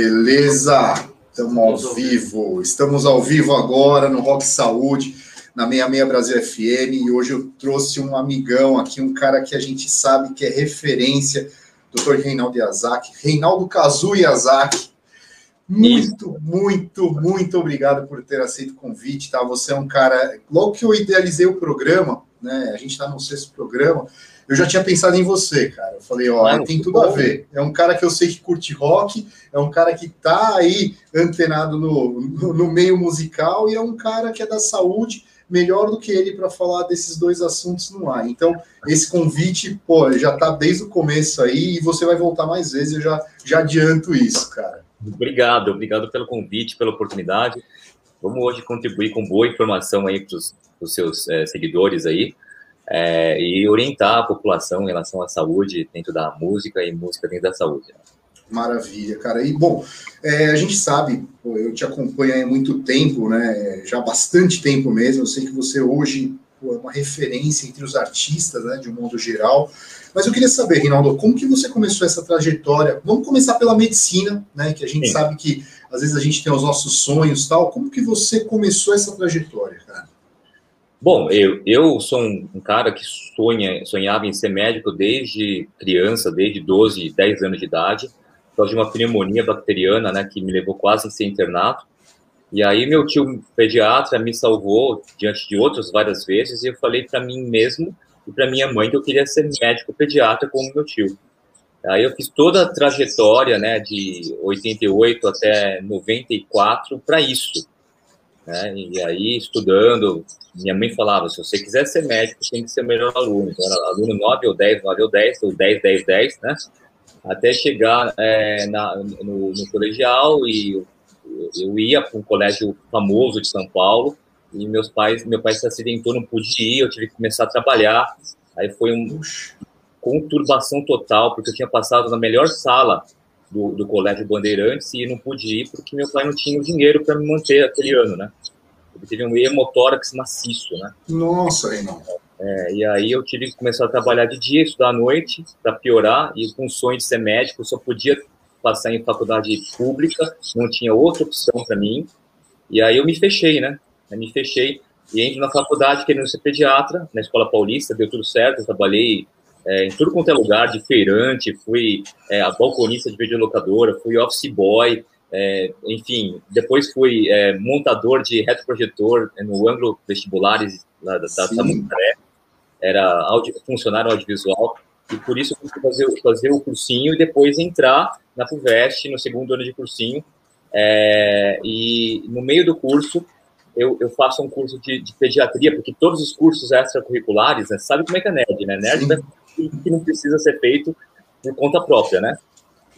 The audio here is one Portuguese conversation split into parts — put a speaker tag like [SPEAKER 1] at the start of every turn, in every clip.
[SPEAKER 1] Beleza, estamos ao vivo. Estamos ao vivo agora no Rock Saúde, na 66 Brasil FM. E hoje eu trouxe um amigão aqui, um cara que a gente sabe que é referência, Dr. Reinaldo Yazaki, Reinaldo Kazu Yazaki. Muito, muito, muito obrigado por ter aceito o convite, tá? Você é um cara. Logo que eu idealizei o programa, né? A gente está no sexto programa eu já tinha pensado em você, cara. Eu falei, ó, tem tudo bom. a ver. É um cara que eu sei que curte rock, é um cara que tá aí antenado no, no, no meio musical e é um cara que é da saúde, melhor do que ele para falar desses dois assuntos no ar. Então, esse convite, pô, já tá desde o começo aí e você vai voltar mais vezes, eu já, já adianto isso, cara.
[SPEAKER 2] Obrigado, obrigado pelo convite, pela oportunidade. Vamos hoje contribuir com boa informação aí para os seus é, seguidores aí é, e orientar a população em relação à saúde dentro da música e música dentro da saúde.
[SPEAKER 1] Maravilha, cara. E, bom, é, a gente sabe, eu te acompanho há muito tempo, né? Já há bastante tempo mesmo. Eu sei que você hoje pô, é uma referência entre os artistas, né? De um modo geral. Mas eu queria saber, Rinaldo, como que você começou essa trajetória? Vamos começar pela medicina, né? Que a gente Sim. sabe que às vezes a gente tem os nossos sonhos tal. Como que você começou essa trajetória, cara?
[SPEAKER 2] Bom, eu, eu sou um, um, cara que sonha, sonhava em ser médico desde criança, desde 12, 10 anos de idade, por causa de uma pneumonia bacteriana, né, que me levou quase a ser internado. E aí meu tio pediatra me salvou diante de outras várias vezes e eu falei para mim mesmo e para minha mãe que eu queria ser médico pediatra como meu tio. Aí eu fiz toda a trajetória, né, de 88 até 94 para isso. Né? E aí, estudando, minha mãe falava, se você quiser ser médico, tem que ser o melhor aluno. Então, era aluno 9 ou 10, 9 ou 10, ou 10, 10, 10, né? Até chegar é, na, no, no, colegial e eu, eu ia para um colégio famoso de São Paulo e meus pais, meu pai se acidentou, não pude ir, eu tive que começar a trabalhar. Aí foi uma conturbação total, porque eu tinha passado na melhor sala do, do Colégio Bandeirantes e não pude ir porque meu pai não tinha o dinheiro para me manter aquele ano, né? Ele teve um hemotórax maciço, né?
[SPEAKER 1] Nossa, irmão.
[SPEAKER 2] É, e aí eu tive que começar a trabalhar de dia, estudar à noite, para piorar, e com o sonho de ser médico, só podia passar em faculdade pública, não tinha outra opção para mim. E aí eu me fechei, né? Eu me fechei e entro na faculdade querendo ser pediatra, na Escola Paulista, deu tudo certo, eu trabalhei é, em tudo quanto é lugar, de feirante, fui é, a balconista de videolocadora, fui office boy, é, enfim, depois fui é, montador de retroprojetor no ângulo vestibulares da, da, da era audio, funcionário audiovisual, e por isso eu fui fazer, fazer o cursinho e depois entrar na FUVEST no segundo ano de cursinho, é, e no meio do curso eu, eu faço um curso de, de, pediatria, porque todos os cursos extracurriculares, né, sabe como é que é nerd, né? Nerd vai que não precisa ser feito por conta própria, né?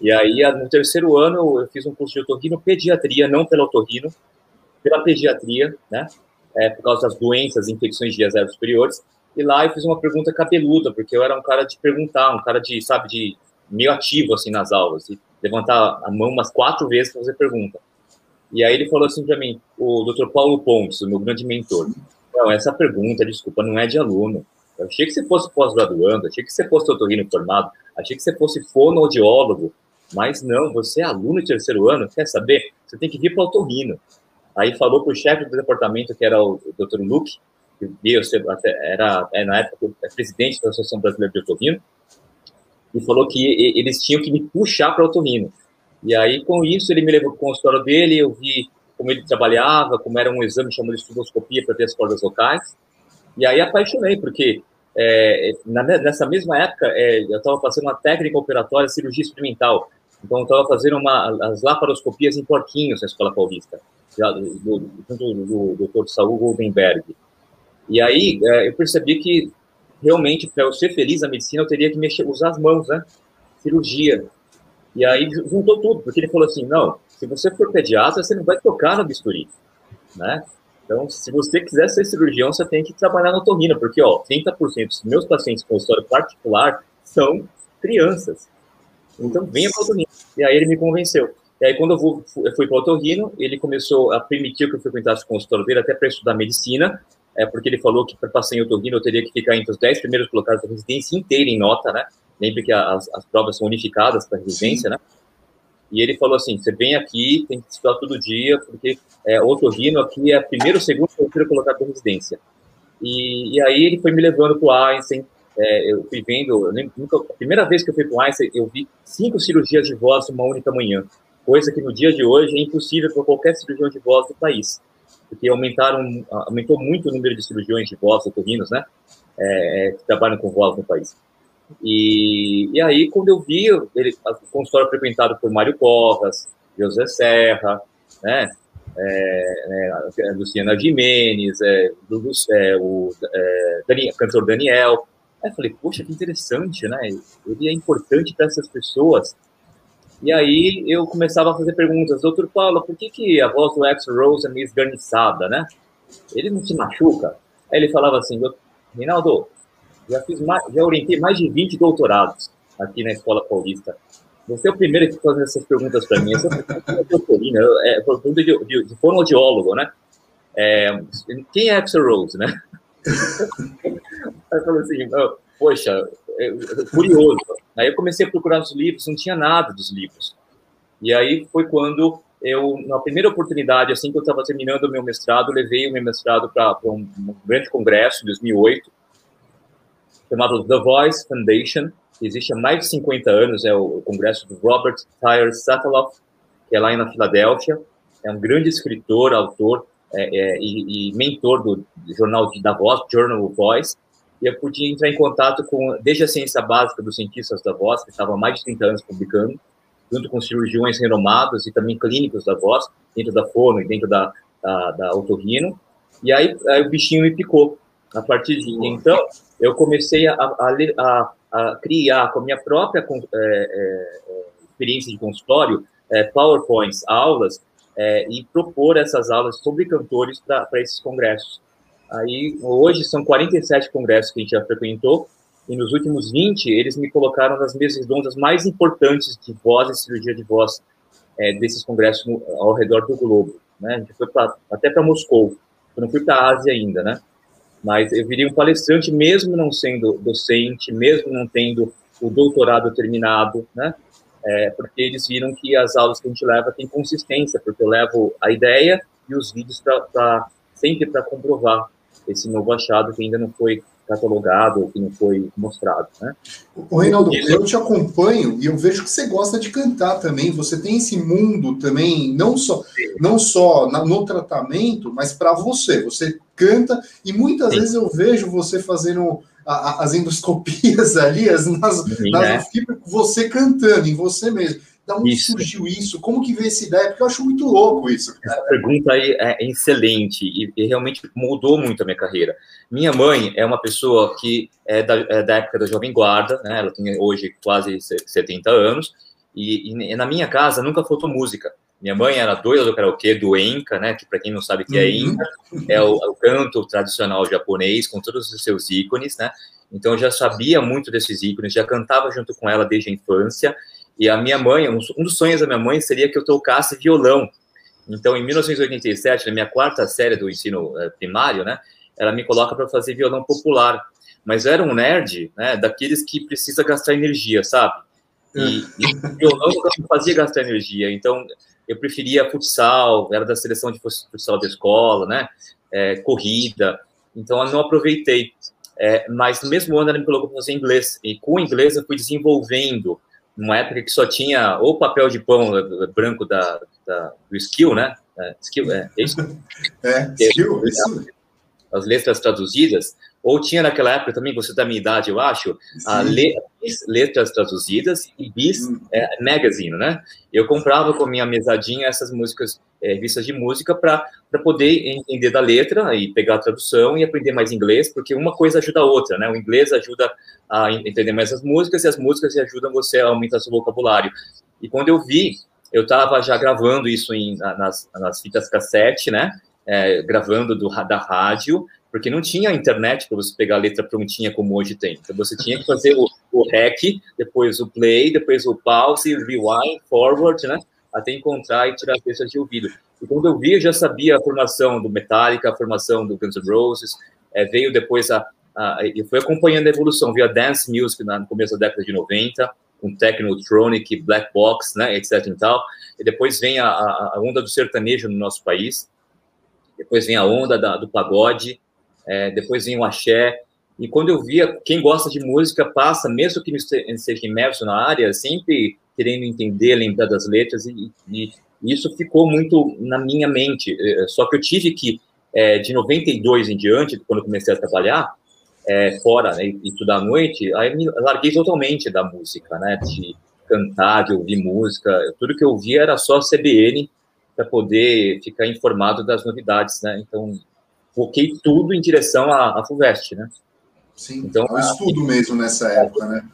[SPEAKER 2] E aí, no terceiro ano, eu fiz um curso de otorrino pediatria, não pela otorrino, pela pediatria, né? É, por causa das doenças, infecções de aéreas superiores. E lá eu fiz uma pergunta cabeluda, porque eu era um cara de perguntar, um cara de, sabe, de meio ativo, assim, nas aulas. E levantar a mão umas quatro vezes para fazer pergunta. E aí ele falou assim para mim, o Dr. Paulo Pontes, o meu grande mentor, não, essa pergunta, desculpa, não é de aluno, eu achei que você fosse pós-graduando, achei que você fosse otorrino formado, achei que você fosse fonoaudiólogo, mas não, você é aluno de terceiro ano, quer saber? Você tem que vir para o otorrino. Aí falou para o chefe do departamento, que era o Dr. Luke, que era, era na época é presidente da Associação Brasileira de Otorrino, e falou que eles tinham que me puxar para o otorrino. E aí, com isso, ele me levou para o consultório dele, eu vi como ele trabalhava, como era um exame chamado de estudoscopia para ver as cordas vocais, e aí apaixonei, porque é, na, nessa mesma época é, eu estava fazendo uma técnica operatória cirurgia experimental. Então eu estava fazendo uma, as laparoscopias em porquinhos na Escola Paulista, junto do, do Dr. Saul Goldenberg. E aí é, eu percebi que realmente para eu ser feliz na medicina eu teria que mexer, usar as mãos, né? Cirurgia. E aí juntou tudo, porque ele falou assim, não, se você for pediatra, você não vai tocar no bisturi, né? Então, se você quiser ser cirurgião, você tem que trabalhar na otorrina, porque, ó, 30% dos meus pacientes com história particular são crianças. Então, venha para o otorrino. E aí ele me convenceu. E aí, quando eu, vou, eu fui para o otorrino, ele começou a permitir que eu frequentasse o consultório dele até para estudar medicina, é porque ele falou que para passar em otorrino eu teria que ficar entre os 10 primeiros colocados da residência inteira em nota, né? Lembre que as, as provas são unificadas para residência, Sim. né? E ele falou assim: você vem aqui, tem que estudar todo dia, porque é, otorrino aqui é primeiro, segundo, terceiro colocado da residência. E, e, aí ele foi me levando para o Einstein. É, eu fui vendo, eu nunca, a primeira vez que eu fui para o Einstein, eu vi cinco cirurgias de voz uma única manhã, coisa que no dia de hoje é impossível para qualquer cirurgião de voz do país, porque aumentaram, aumentou muito o número de cirurgiões de voz otorrinos, né, é, que trabalham com voz no país. E, e aí, quando eu vi ele, o consultório frequentado por Mário Porras, José Serra, né, é, é, Luciana Jimenez, é, é, o é, Daniel, cantor Daniel. Aí eu falei, poxa, que interessante, né? Ele é importante para essas pessoas. E aí eu começava a fazer perguntas, doutor Paulo, por que, que a voz do X Rose é meio esgarniçada, né? Ele não se machuca? Aí ele falava assim, Reinaldo, já, fiz mais, já orientei mais de 20 doutorados aqui na Escola Paulista. Você é o primeiro que faz essas perguntas para mim. Essa é, é pergunta de, de, de fonoaudiólogo, né? É, quem é Axel Rose, né? Eu falei assim, poxa, é, curioso. Aí eu comecei a procurar os livros, não tinha nada dos livros. E aí foi quando eu, na primeira oportunidade, assim que eu estava terminando o meu mestrado, levei o meu mestrado para um grande congresso em 2008, chamado The Voice Foundation, que existe há mais de 50 anos, é o congresso do Robert Tyler Sataloff, que é lá na Filadélfia, é um grande escritor, autor é, é, e, e, mentor do jornal da Voz, Journal of Voice, e eu podia entrar em contato com, desde a ciência básica dos cientistas da voz, que estavam há mais de 30 anos publicando, junto com cirurgiões renomados e também clínicos da voz, dentro da fono e dentro da, da, da otorrino, e aí, aí o bichinho me picou. A partir de então, eu comecei a, a, a, criar com a minha própria é, é, experiência de consultório é, PowerPoints, aulas, é, e propor essas aulas sobre cantores para esses congressos. Aí, hoje são 47 congressos que a gente já frequentou, e nos últimos 20, eles me colocaram nas mesas redondas mais importantes de voz e cirurgia de voz é, desses congressos ao redor do globo. Né? A gente foi pra, até para Moscou, eu não fui para a Ásia ainda, né? Mas eu viria um palestrante, mesmo não sendo docente, mesmo não tendo o doutorado terminado, né? É, porque eles viram que as aulas que a gente leva têm consistência, porque eu levo a ideia e os vídeos para sempre para comprovar esse novo achado que ainda não foi catalogado ou que não foi mostrado, né?
[SPEAKER 1] O Reinaldo, eu te acompanho e eu vejo que você gosta de cantar também. Você tem esse mundo também, não só não só no tratamento, mas para você. Você canta e muitas Sim. vezes eu vejo você fazendo a, a, as endoscopias ali, as nas, Sim, nas né? você cantando em você mesmo. Da onde isso. surgiu isso? Como que veio essa ideia? Porque eu acho muito louco isso.
[SPEAKER 2] Cara. Essa pergunta aí é excelente e, e, realmente mudou muito a minha carreira. Minha mãe é uma pessoa que é da, é da época da Jovem Guarda, né? ela tem hoje quase 70 anos, e, e, na minha casa nunca faltou música. Minha mãe era doida do karaokê, do Enka, né? Que para quem não sabe o que é uhum. Enka, é o, é o, canto tradicional japonês com todos os seus ícones, né? Então eu já sabia muito desses ícones, já cantava junto com ela desde a infância e a minha mãe, um dos sonhos da minha mãe seria que eu tocasse violão. Então, em 1987, na minha quarta série do ensino eh, primário, né, ela me coloca para fazer violão popular. Mas eu era um nerd, né, daqueles que precisa gastar energia, sabe? E, e violão não fazia gastar energia. Então, eu preferia futsal, era da seleção de futsal da escola, né? É, corrida. Então, eu não aproveitei. É, mas no mesmo ano ela me colocou para fazer inglês. E com o inglês eu fui desenvolvendo numa época que só tinha ou papel de pão eh, branco da, da do skill, né? É, skill, é, é isso? É, skill, isso. As letras traduzidas, ou tinha naquela época também, você da minha idade, eu acho, le, letras traduzidas e bis hum. é, magazine, né? Eu comprava com minha mesadinha essas músicas, é, revistas de música, para poder entender da letra e pegar a tradução e aprender mais inglês, porque uma coisa ajuda a outra, né? O inglês ajuda a entender mais as músicas e as músicas ajudam você a aumentar seu vocabulário. E quando eu vi, eu estava já gravando isso em, nas, nas fitas cassete, né? É, gravando do, da rádio, porque não tinha internet para você pegar a letra prontinha como hoje tem. Então você tinha que fazer o, o rec, depois o play, depois o pause, rewind, forward, né? Até encontrar e tirar a peça de ouvido. E quando eu vi, eu já sabia a formação do Metallica, a formação do Guns N' Roses, é, veio depois a, a, eu fui acompanhando a evolução, vi a dance music no começo da década de 90, com Technotronic, Black Box, né, etc e tal. E depois vem a, a onda do sertanejo no nosso país, depois vem a onda da, do pagode, é, depois vem o axé. E quando eu via, quem gosta de música passa, mesmo que esteja imerso na área, sempre querendo entender, lembrar das letras, e, e isso ficou muito na minha mente. É, só que eu tive que, é, de 92 em diante, quando eu comecei a trabalhar, é, fora né, e estudar à noite, aí me larguei totalmente da música, né, de cantar, de ouvir música, tudo que eu ouvia era só CBN para poder ficar informado das novidades, né, então foquei tudo em direção à, à FUVEST, né.
[SPEAKER 1] Sim, então, o estudo a, mesmo nessa época, né.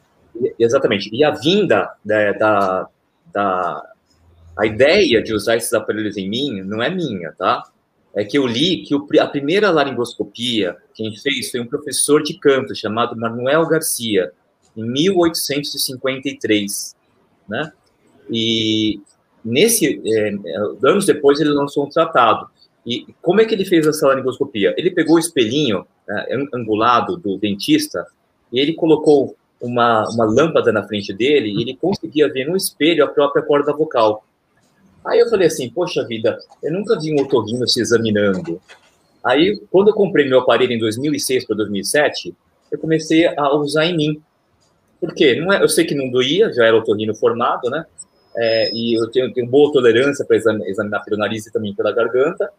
[SPEAKER 2] Exatamente, e a vinda né, da, da a ideia de usar esses aparelhos em mim não é minha, tá? É que eu li que a primeira laringoscopia quem fez foi um professor de canto chamado Manuel Garcia, em 1853, né? E nesse é, anos depois ele lançou um tratado. E como é que ele fez essa laringoscopia? Ele pegou o espelhinho é, angulado do dentista e ele colocou uma, uma lâmpada na frente dele e ele conseguia ver no espelho a própria corda vocal. Aí eu falei assim, poxa vida, eu nunca vi um otorrino se examinando. Aí, quando eu comprei meu aparelho em 2006 para 2007, eu comecei a usar em mim. Por quê? Não é, eu sei que não doía, já era otorrino formado, né? É, e eu tenho, tenho boa tolerância para examinar pelo nariz e também pela garganta.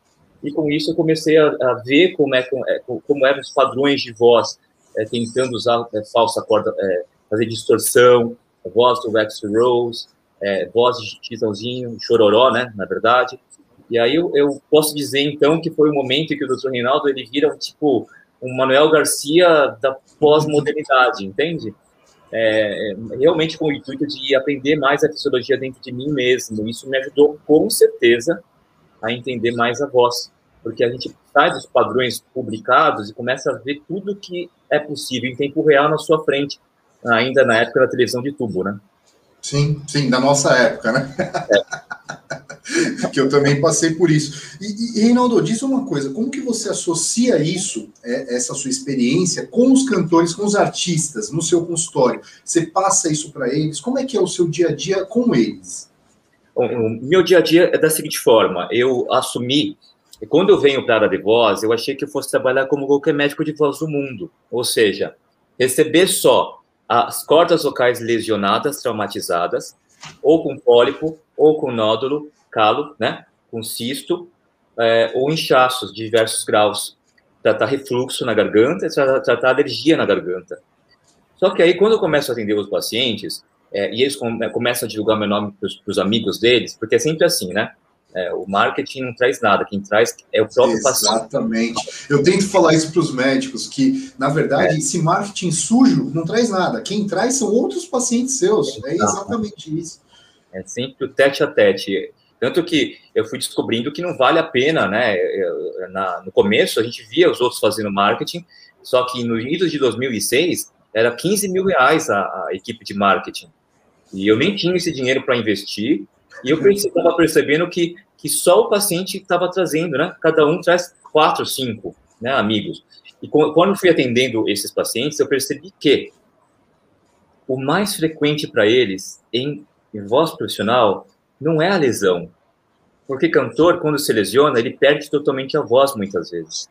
[SPEAKER 2] E com isso eu comecei a, a ver como, é, é como eram os padrões de voz, é, tentando usar é, falsa corda, é, fazer distorção, voz do Rex Rose, é, voz de Titãozinho, Chororó, né, na verdade. E aí eu, eu, posso dizer, então, que foi o momento em que o Dr. Reinaldo, ele vira, tipo, um Manuel Garcia da pós-modernidade, entende? É, realmente com o intuito de aprender mais a fisiologia dentro de mim mesmo. Isso me ajudou, com certeza, a entender mais a voz, porque a gente sai dos padrões publicados e começa a ver tudo que é possível em tempo real na sua frente, ainda na época da televisão de tubo, né?
[SPEAKER 1] Sim, sim, da nossa época, né? É. que eu também passei por isso. E, e, Reinaldo, diz uma coisa: como que você associa isso, é, essa sua experiência, com os cantores, com os artistas, no seu consultório? Você passa isso para eles? Como é que é o seu dia a dia com eles?
[SPEAKER 2] O meu dia a dia é da seguinte forma: eu assumi. Quando eu venho para a área de voz, eu achei que eu fosse trabalhar como qualquer médico de voz do mundo. Ou seja, receber só as cordas vocais lesionadas, traumatizadas, ou com pólipo, ou com nódulo, calo, né, com cisto, é, ou inchaços de diversos graus, tratar refluxo na garganta, tratar alergia na garganta. Só que aí, quando eu começo a atender os pacientes, é, e eles começam a divulgar meu nome para os amigos deles, porque é sempre assim, né? É, o marketing não traz nada, quem traz é o próprio
[SPEAKER 1] Exatamente. paciente. Exatamente. Eu tento falar isso para os médicos, que, na verdade, é. esse marketing sujo não traz nada. Quem traz são outros pacientes seus. É exatamente isso.
[SPEAKER 2] É sempre o tete a tete. Tanto que eu fui descobrindo que não vale a pena, né? Eu, na, no começo, a gente via os outros fazendo marketing, só que no início de 2006, era 15 mil reais a, a equipe de marketing. E eu nem tinha esse dinheiro para investir, e eu estava percebendo que, que só o paciente estava trazendo, né? Cada um traz quatro, cinco né, amigos. E quando fui atendendo esses pacientes, eu percebi que o mais frequente para eles em, em voz profissional não é a lesão. Porque cantor, quando se lesiona, ele perde totalmente a voz muitas vezes.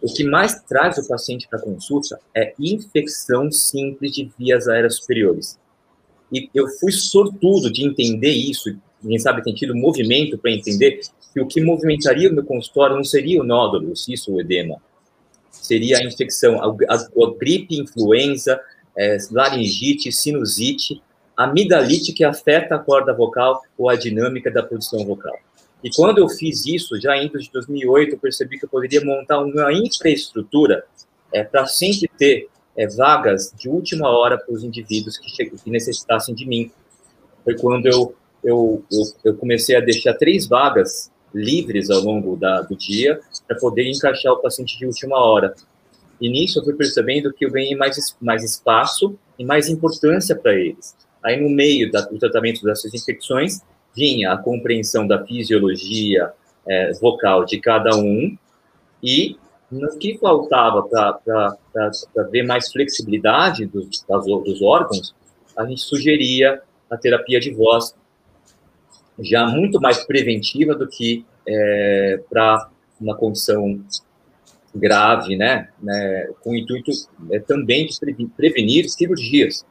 [SPEAKER 2] O que mais traz o paciente para consulta é infecção simples de vias aéreas superiores. E eu fui sortudo de entender isso, quem sabe tem tido movimento para entender que o que movimentaria o meu consultório não seria o nódulo, o cisto, o edema, seria a infecção, a, a, a gripe, influenza, é, laringite, sinusite, amidalite que afeta a corda vocal ou a dinâmica da produção vocal. E quando eu fiz isso, já de 2008, eu percebi que eu poderia montar uma infraestrutura é, para sempre ter é, vagas de última hora para os indivíduos que, que, necessitassem de mim. Foi quando eu, eu, eu, eu, comecei a deixar três vagas livres ao longo da, do dia para poder encaixar o paciente de última hora. E nisso eu fui percebendo que eu ganhei mais, mais espaço e mais importância para eles. Aí, no meio da, do tratamento dessas infecções, vinha a compreensão da fisiologia é, vocal de cada um e no que faltava para ver mais flexibilidade dos, das, dos órgãos, a gente sugeria a terapia de voz já muito mais preventiva do que é, para uma condição grave, né, né com o intuito é, também de prevenir cirurgias.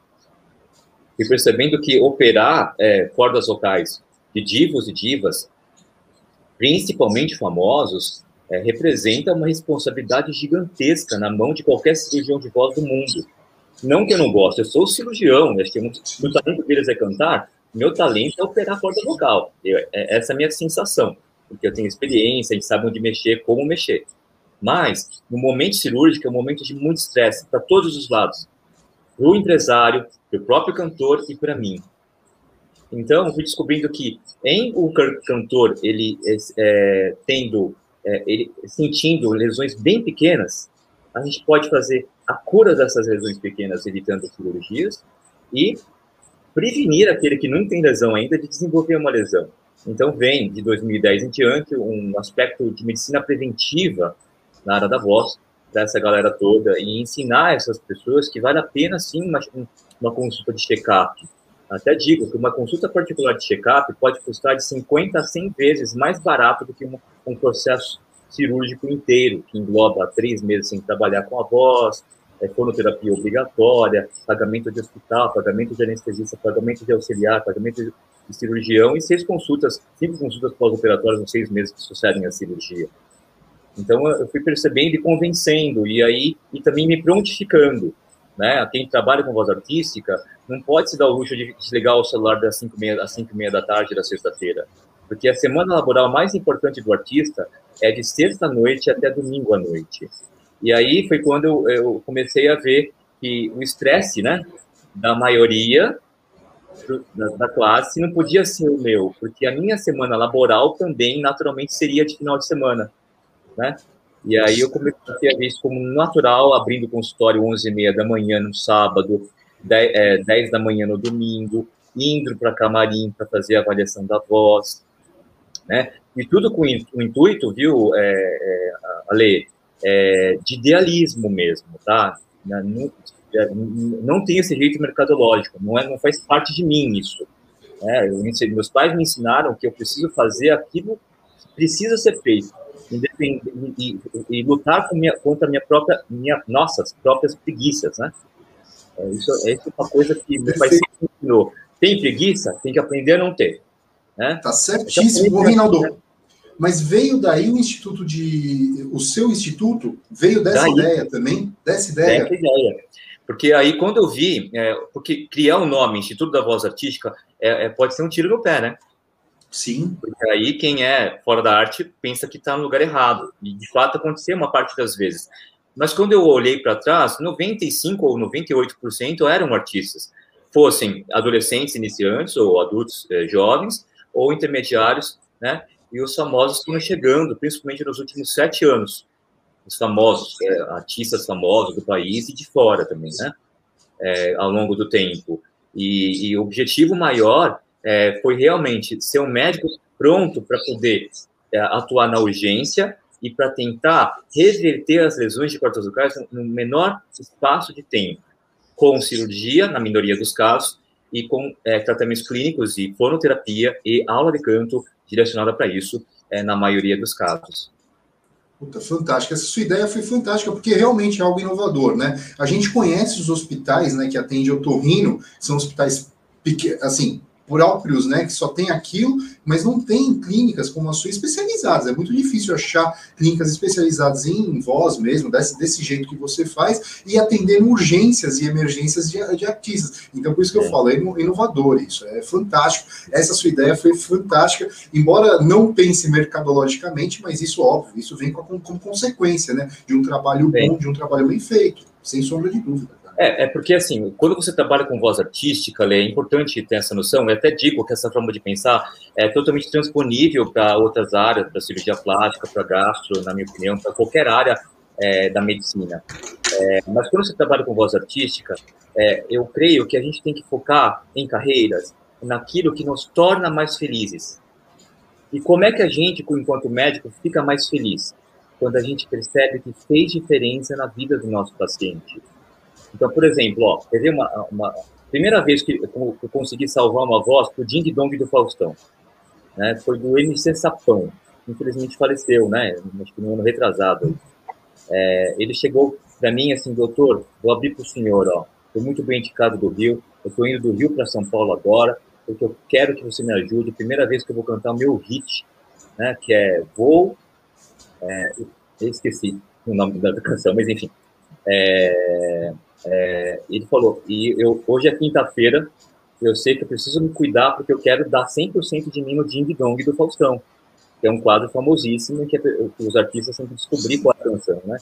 [SPEAKER 2] E percebendo que operar é, cordas vocais de divos e divas, principalmente famosos, é, representa uma responsabilidade gigantesca na mão de qualquer cirurgião de voz do mundo. Não que eu não gosto, eu sou cirurgião, acho que o talento deles é cantar, meu talento é operar a corda vocal. Eu, é, essa é a minha sensação, porque eu tenho experiência, a gente sabe onde mexer, como mexer. Mas, no momento cirúrgico, é um momento de muito estresse para todos os lados. Para o empresário, para o próprio cantor e para mim. Então, eu fui descobrindo que em o cantor, ele é, é, tendo, é, ele sentindo lesões bem pequenas, a gente pode fazer a cura dessas lesões pequenas, evitando cirurgias, e prevenir aquele que não tem lesão ainda de desenvolver uma lesão. Então, vem de 2010 em diante um aspecto de medicina preventiva na área da voz, dessa galera toda, e ensinar essas pessoas que vale a pena, sim, uma, uma consulta de check-up. Até digo que uma consulta particular de check-up pode custar de 50 a 100 vezes mais barato do que um, um processo cirúrgico inteiro, que engloba três meses sem trabalhar com a voz, é, fonoterapia obrigatória, pagamento de hospital, pagamento de anestesista, pagamento de auxiliar, pagamento de cirurgião e seis consultas, cinco consultas pós-operatórias nos seis meses que sucedem a cirurgia. Então eu fui percebendo e convencendo e aí e também me prontificando, né? Quem trabalha com voz artística não pode se dar o luxo de desligar o celular das cinco meia às cinco e meia da tarde da sexta-feira, porque a semana laboral mais importante do artista é de sexta noite até domingo à noite. E aí foi quando eu, eu comecei a ver que o estresse, né, da maioria da, da, classe não podia ser o meu, porque a minha semana laboral também naturalmente seria de final de semana, né? E aí eu comecei a ver isso como natural, abrindo o consultório 11h30 da manhã no sábado, 10, é, 10 da manhã no domingo, indo para camarim para fazer a avaliação da voz, né? E tudo com o intuito, viu, é, é, Ale, é, de idealismo mesmo, tá? Não, é, não tem esse jeito mercadológico, não, é, não faz parte de mim isso. Né? Eu, meus pais me ensinaram que eu preciso fazer aquilo que precisa ser feito e, e, lutar minha, contra minha própria, minha, nossas próprias preguiças, né? É, isso, é uma coisa que meu pai sempre ensinou. Tem preguiça? Tem que aprender a não ter. Né?
[SPEAKER 1] Tá certíssimo, Reinaldo. Mas veio daí o instituto de. O seu instituto veio dessa daí, ideia também? Dessa ideia? Dessa ideia.
[SPEAKER 2] Porque aí, quando eu vi, é, porque criar o um nome Instituto da Voz Artística é, é, pode ser um tiro no pé, né?
[SPEAKER 1] Sim.
[SPEAKER 2] Porque aí quem é fora da arte pensa que está no lugar errado. E de fato aconteceu uma parte das vezes. Mas quando eu olhei para trás, 95 ou 98% eram artistas. Fossem adolescentes iniciantes ou adultos eh, jovens ou intermediários, né? e os famosos estão chegando, principalmente nos últimos sete anos. Os famosos, é, artistas famosos do país e de fora também, né? É, ao longo do tempo. E, e o objetivo maior é, foi realmente ser um médico pronto para poder é, atuar na urgência e para tentar reverter as lesões de cordas vocais no menor espaço de tempo, com cirurgia, na minoria dos casos, e com é, tratamentos clínicos e fonoterapia e aula de canto direcionada para isso, é, na maioria dos casos.
[SPEAKER 1] Puta, fantástica. Essa sua ideia foi fantástica, porque realmente é algo inovador, né? A gente conhece os hospitais, né, que atendem otorrino, são hospitais pequenos, próprios, né, que só tem aquilo, mas não tem clínicas como a sua especializadas. É muito difícil achar clínicas especializadas em voz mesmo, desse, desse jeito que você faz, e atender urgências e emergências de, de artistas. Então, por isso que eu é. falo, é inovador isso, é fantástico. Essa sua ideia foi fantástica, embora não pense mercadologicamente, mas isso, óbvio, isso vem como, como consequência, né, de um trabalho bom, de um trabalho bem feito, sem sombra de dúvida.
[SPEAKER 2] É, é porque, assim, quando você trabalha com voz artística, é importante ter essa noção. Eu até digo que essa forma de pensar é totalmente transponível para outras áreas, para cirurgia plástica, para gastro, na minha opinião, para qualquer área é, da medicina. É, mas quando você trabalha com voz artística, é, eu creio que a gente tem que focar em carreiras, naquilo que nos torna mais felizes. E como é que a gente, enquanto médico, fica mais feliz? Quando a gente percebe que fez diferença na vida do nosso paciente então, por exemplo, ó, uma, uma, Primeira vez que eu consegui salvar uma voz pro Ding Dong do Faustão, né? Foi do MC Sapão, infelizmente faleceu, né? Acho que no ano retrasado. É, ele chegou para mim assim, doutor, vou abrir para o senhor, ó. Estou muito bem indicado do Rio. Eu estou indo do Rio para São Paulo agora, porque eu quero que você me ajude. Primeira vez que eu vou cantar o meu hit, né? Que é Vou. É, eu esqueci o nome da canção, mas enfim. É, é, ele falou, e eu, hoje é quinta-feira, eu sei que eu preciso me cuidar porque eu quero dar 100% de mim no Ding Dong do Faustão, que é um quadro famosíssimo que, os artistas sempre descobrir qual é a canção, né?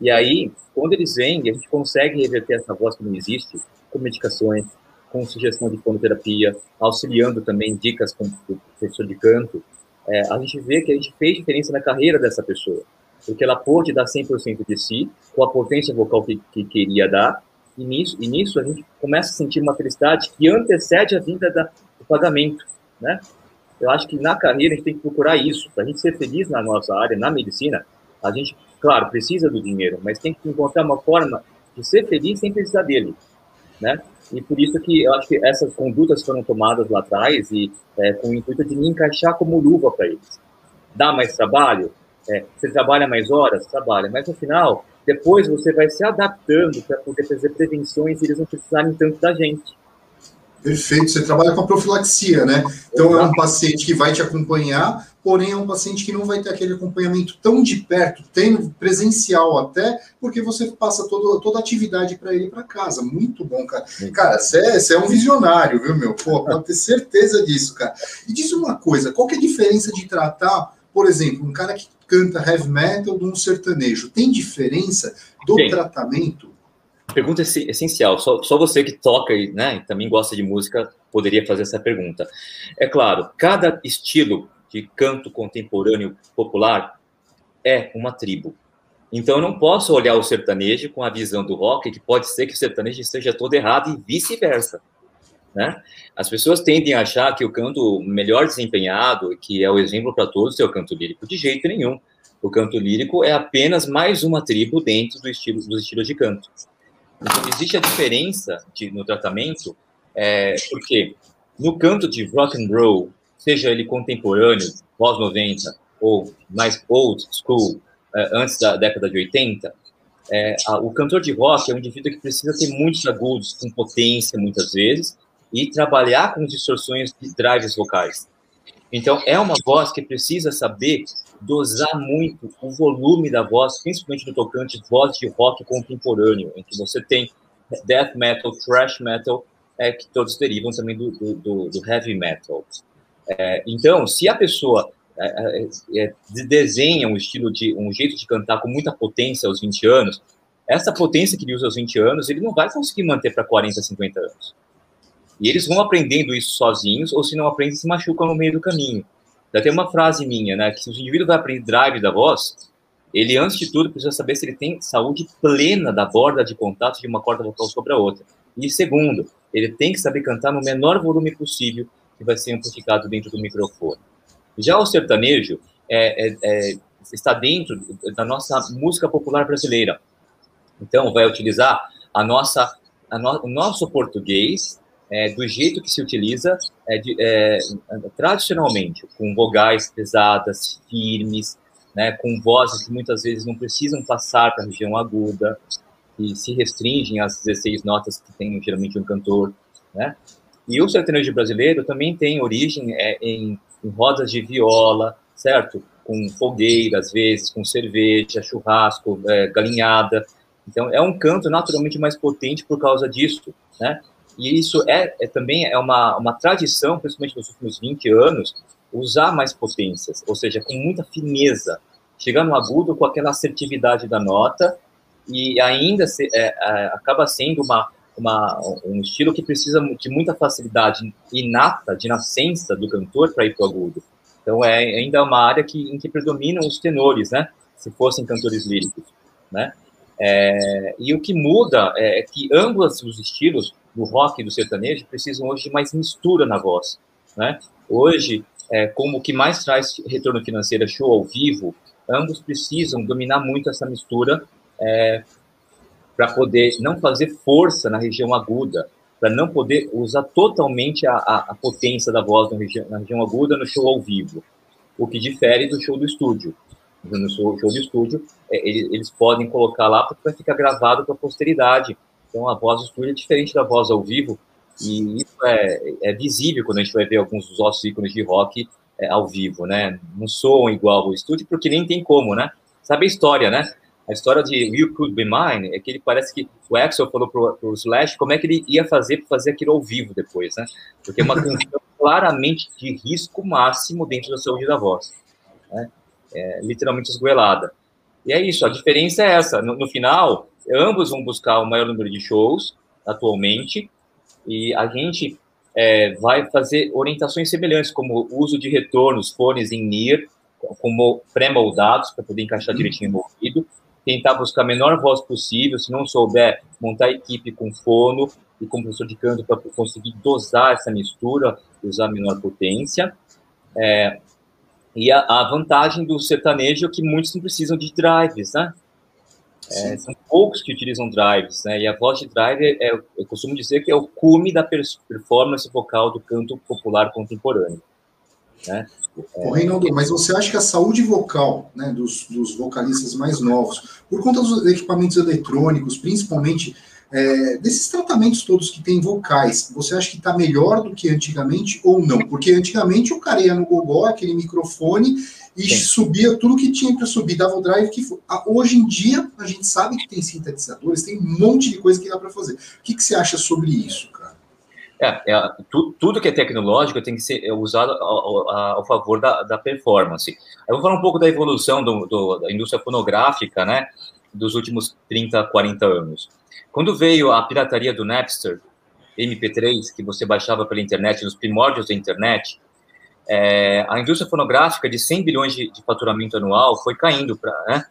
[SPEAKER 2] E aí, quando eles vêm, a gente consegue reverter essa voz que não existe com medicações, com sugestão de fonoterapia, auxiliando também dicas com o professor de canto. É, a gente vê que a gente fez diferença na carreira dessa pessoa porque ela pôde dar 100% de si, com a potência vocal que, que queria dar, e nisso, e nisso a gente começa a sentir uma felicidade que antecede a vinda da, do pagamento, né? Eu acho que na carreira a gente tem que procurar isso, para a gente ser feliz na nossa área, na medicina, a gente, claro, precisa do dinheiro, mas tem que encontrar uma forma de ser feliz sem precisar dele, né? E por isso que eu acho que essas condutas foram tomadas lá atrás e é, com o intuito de me encaixar como luva para eles. Dá mais trabalho? É, você trabalha mais horas? Trabalha, mas no final, depois você vai se adaptando para poder fazer prevenções e eles não precisarem tanto da gente.
[SPEAKER 1] Perfeito, você trabalha com a profilaxia, né? Então é um paciente que vai te acompanhar, porém é um paciente que não vai ter aquele acompanhamento tão de perto, tendo presencial até, porque você passa toda, toda a atividade para ele para casa. Muito bom, cara. Cara, você é, você é um visionário, viu, meu? Pô, pode ter certeza disso, cara. E diz uma coisa: qual que é a diferença de tratar, por exemplo, um cara que canta heavy metal de um sertanejo. Tem diferença do Sim. tratamento?
[SPEAKER 2] Pergunta essencial. Só, só você que toca e né, também gosta de música poderia fazer essa pergunta. É claro, cada estilo de canto contemporâneo popular é uma tribo. Então eu não posso olhar o sertanejo com a visão do rock, que pode ser que o sertanejo esteja todo errado e vice-versa. Né? As pessoas tendem a achar que o canto melhor desempenhado, que é o exemplo para todos, é o canto lírico. De jeito nenhum. O canto lírico é apenas mais uma tribo dentro do estilo, dos estilos de canto. Então, existe a diferença de, no tratamento, é, porque no canto de rock and roll, seja ele contemporâneo, pós-90, ou mais old school, é, antes da década de 80, é, a, o cantor de rock é um indivíduo que precisa ter muitos agudos, com potência, muitas vezes, e trabalhar com distorções de drives vocais. Então, é uma voz que precisa saber dosar muito o volume da voz, principalmente no tocante voz de rock contemporâneo, em que você tem death metal, thrash metal, é, que todos derivam também do, do, do heavy metal. É, então, se a pessoa é, é, é desenha um estilo de um jeito de cantar com muita potência aos 20 anos, essa potência que ele usa aos 20 anos, ele não vai conseguir manter para 40, 50 anos. E eles vão aprendendo isso sozinhos, ou se não aprendem, se machucam no meio do caminho. Já tem uma frase minha, né, que se o indivíduo vai aprender drive da voz, ele, antes de tudo, precisa saber se ele tem saúde plena da borda de contato de uma corda vocal sobre a outra. E segundo, ele tem que saber cantar no menor volume possível que vai ser amplificado dentro do microfone. Já o sertanejo é, é, é, está dentro da nossa música popular brasileira. Então, vai utilizar a nossa, a no, o nosso português é, do jeito que se utiliza é, de, é, tradicionalmente, com vogais pesadas, firmes, né, com vozes que muitas vezes não precisam passar para a região aguda, e se restringem às 16 notas que tem geralmente um cantor. Né? E o sertanejo brasileiro também tem origem é, em, em rodas de viola, certo? Com fogueira, às vezes, com cerveja, churrasco, é, galinhada. Então, é um canto naturalmente mais potente por causa disso, né? E isso é, é também é uma, uma tradição, principalmente nos últimos 20 anos, usar mais potências, ou seja, com muita fineza, chegar no agudo com aquela assertividade da nota e ainda se, é, é, acaba sendo uma, uma, um estilo que precisa de muita facilidade inata, de nascença do cantor para ir para o agudo. Então é ainda uma área que, em que predominam os tenores, né? Se fossem cantores líricos, né? É, e o que muda é que ambos os estilos do rock e do sertanejo precisam hoje de mais mistura na voz, né? Hoje, é, como o que mais traz retorno financeiro é show ao vivo, ambos precisam dominar muito essa mistura é, para poder não fazer força na região aguda, para não poder usar totalmente a, a, a, potência da voz na região, na região aguda no show ao vivo, o que difere do show do estúdio. No show, show do estúdio, é, eles, eles, podem colocar lá vai ficar gravado para a posteridade. Então, a voz do estúdio é diferente da voz ao vivo, e isso é, é visível quando a gente vai ver alguns dos nossos ícones de rock é, ao vivo, né? Não soam igual ao estúdio, porque nem tem como, né? Sabe a história, né? A história de You Could Be Mine é que ele parece que o Axel falou pro, pro Slash como é que ele ia fazer para fazer aquilo ao vivo depois, né? Porque é uma canção claramente de risco máximo dentro da saúde da voz, né? É, literalmente esgoelada. E é isso, a diferença é essa. No, no final, ambos vão buscar o maior número de shows atualmente, e a gente é, vai fazer orientações semelhantes, como uso de retornos, fones em NIR, como pré-moldados, para poder encaixar direitinho no ouvido, tentar buscar a menor voz possível, se não souber, montar equipe com fono e com professor de canto para conseguir dosar essa mistura, usar a menor potência. É, e a, a, vantagem do sertanejo é que muitos não precisam de drives, né? É, são poucos que utilizam drives, né? E a voz de drive, é, é, eu costumo dizer que é o cume da performance vocal do canto popular contemporâneo. Né?
[SPEAKER 1] Ô, Reinaldo, mas você acha que a saúde vocal né, dos, dos vocalistas mais novos, por conta dos equipamentos eletrônicos, principalmente é, desses tratamentos todos que tem vocais, você acha que está melhor do que antigamente ou não? Porque antigamente o cara ia no gogó, aquele microfone, e Sim. subia tudo que tinha para subir, dava o drive que. Hoje em dia, a gente sabe que tem sintetizadores, tem um monte de coisa que dá para fazer. O que, que você acha sobre isso, cara?
[SPEAKER 2] É, é tu, tudo que é tecnológico tem que ser usado ao, ao favor da, da, performance. Eu vou falar um pouco da evolução do, do, da indústria fonográfica, né, dos últimos 30, 40 anos. Quando veio a pirataria do Napster, MP3, que você baixava pela internet, nos primórdios da internet, é, a indústria fonográfica de 100 bilhões de, de faturamento anual foi caindo para né,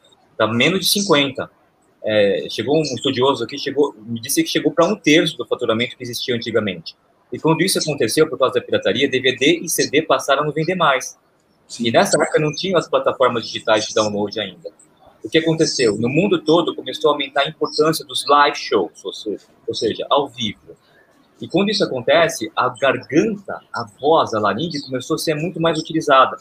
[SPEAKER 2] menos de 50. É, chegou um estudioso aqui, chegou, me disse que chegou para um terço do faturamento que existia antigamente. E quando isso aconteceu por causa da pirataria, DVD e CD passaram a não vender mais. E nessa época não tinham as plataformas digitais de download ainda. O que aconteceu? No mundo todo começou a aumentar a importância dos live shows, ou seja, ou seja ao vivo. E quando isso acontece, a garganta, a voz, a laringe começou a ser muito mais utilizada.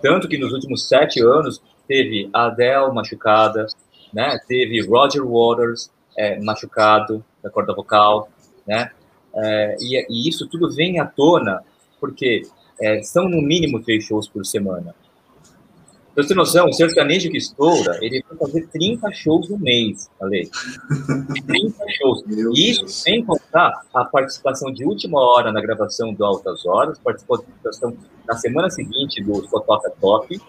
[SPEAKER 2] Tanto que nos últimos sete anos teve Adele machucada, né? teve Roger Waters é, machucado da corda vocal, né? É, e, e, isso tudo vem à tona porque é, são no mínimo três shows por semana. Pra você ter noção, o sertanejo que estoura, ele vai fazer 30 shows no mês, Ale. 30 shows. Meu isso Deus. sem contar a participação de última hora na gravação do Altas Horas, participação na semana seguinte do Fotoca Top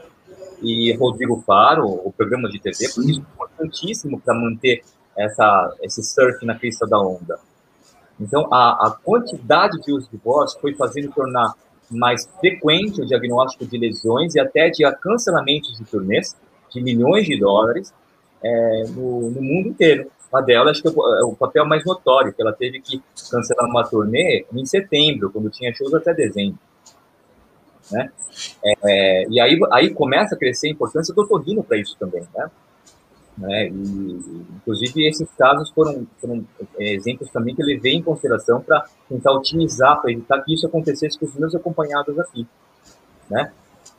[SPEAKER 2] e Rodrigo Faro, o programa de TV, porque isso é importantíssimo para manter essa, esse surf na crista da onda. Então, a, a quantidade de uso de voz foi fazendo tornar mais frequente o diagnóstico de lesões e até de cancelamentos de turnês de milhões de dólares é, no, no, mundo inteiro. A dela, acho que é o, papel mais notório, que ela teve que cancelar uma turnê em setembro, quando tinha shows até dezembro. Né? É, e aí, aí começa a crescer a importância do otorrino para isso também, né? Né? E, inclusive, esses casos foram, foram é, exemplos também que eu levei em consideração para tentar otimizar, para evitar que isso acontecesse com os meus acompanhados aqui. Né?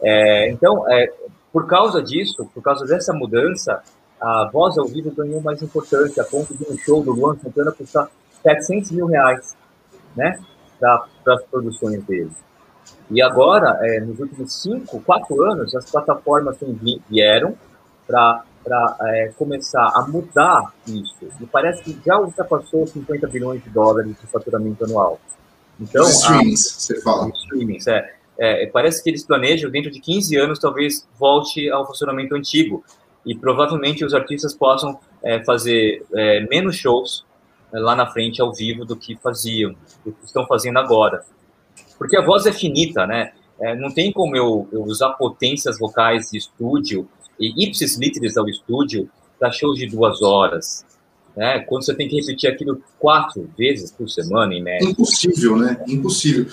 [SPEAKER 2] É, então, é, por causa disso, por causa dessa mudança, a voz ao vivo ganhou mais importância, a ponto de um show do Luan Santana custar 700 mil reais né, para as produções dele. E agora, é, nos últimos cinco, quatro anos, as plataformas vieram para para é, começar a mudar isso. E parece que já ultrapassou 50 bilhões de dólares de faturamento anual.
[SPEAKER 1] Então, os streamings, a, você fala.
[SPEAKER 2] Streamings, é, é, parece que eles planejam, dentro de 15 anos, talvez volte ao funcionamento antigo. E provavelmente os artistas possam é, fazer é, menos shows é, lá na frente, ao vivo, do que faziam, do que estão fazendo agora. Porque a voz é finita, né? É, não tem como eu, eu usar potências vocais de estúdio e ipsis literis ao estúdio para shows de duas horas. Né? Quando você tem que repetir aquilo quatro vezes por semana, em média.
[SPEAKER 1] Impossível, né? Impossível.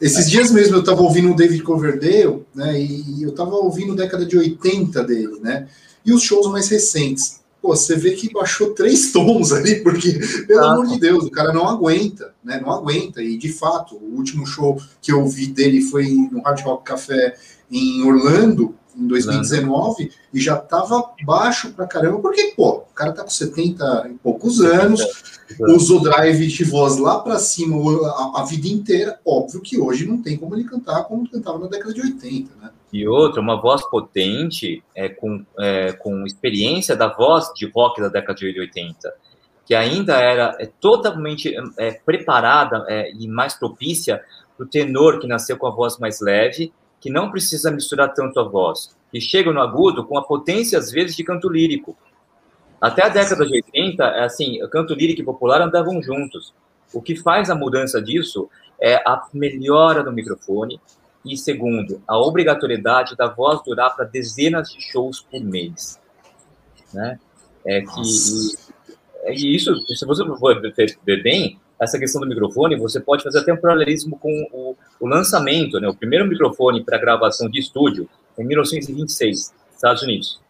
[SPEAKER 1] Esses dias mesmo eu estava ouvindo o David Coverdale, né? E eu estava ouvindo década de 80 dele, né? E os shows mais recentes. pô, você vê que baixou três tons ali, porque, pelo ah, amor de Deus, o cara não aguenta, né? Não aguenta. E de fato, o último show que eu vi dele foi no Hard Rock Café em Orlando, em 2019 e já estava baixo pra caramba, porque, pô, o cara tá com 70 e poucos anos, usou drive de voz lá para cima a, a, vida inteira. Óbvio que hoje não tem como ele cantar como cantava na década de 80, né?
[SPEAKER 2] E outra, uma voz potente, é, com, é, com experiência da voz de rock da década de 80, que ainda era é, totalmente é, preparada é, e mais propícia para o tenor que nasceu com a voz mais leve que não precisa misturar tanto a voz, que chega no agudo com a potência, às vezes, de canto lírico. Até a década de 80, é assim, canto lírico e popular andavam juntos. O que faz a mudança disso é a melhora do microfone e, segundo, a obrigatoriedade da voz durar para dezenas de shows por mês. Né? É que e, e isso, se você for ver bem, essa questão do microfone, você pode fazer até um paralelismo com o, o lançamento, né? O primeiro microfone para gravação de estúdio em 1926, Estados Unidos.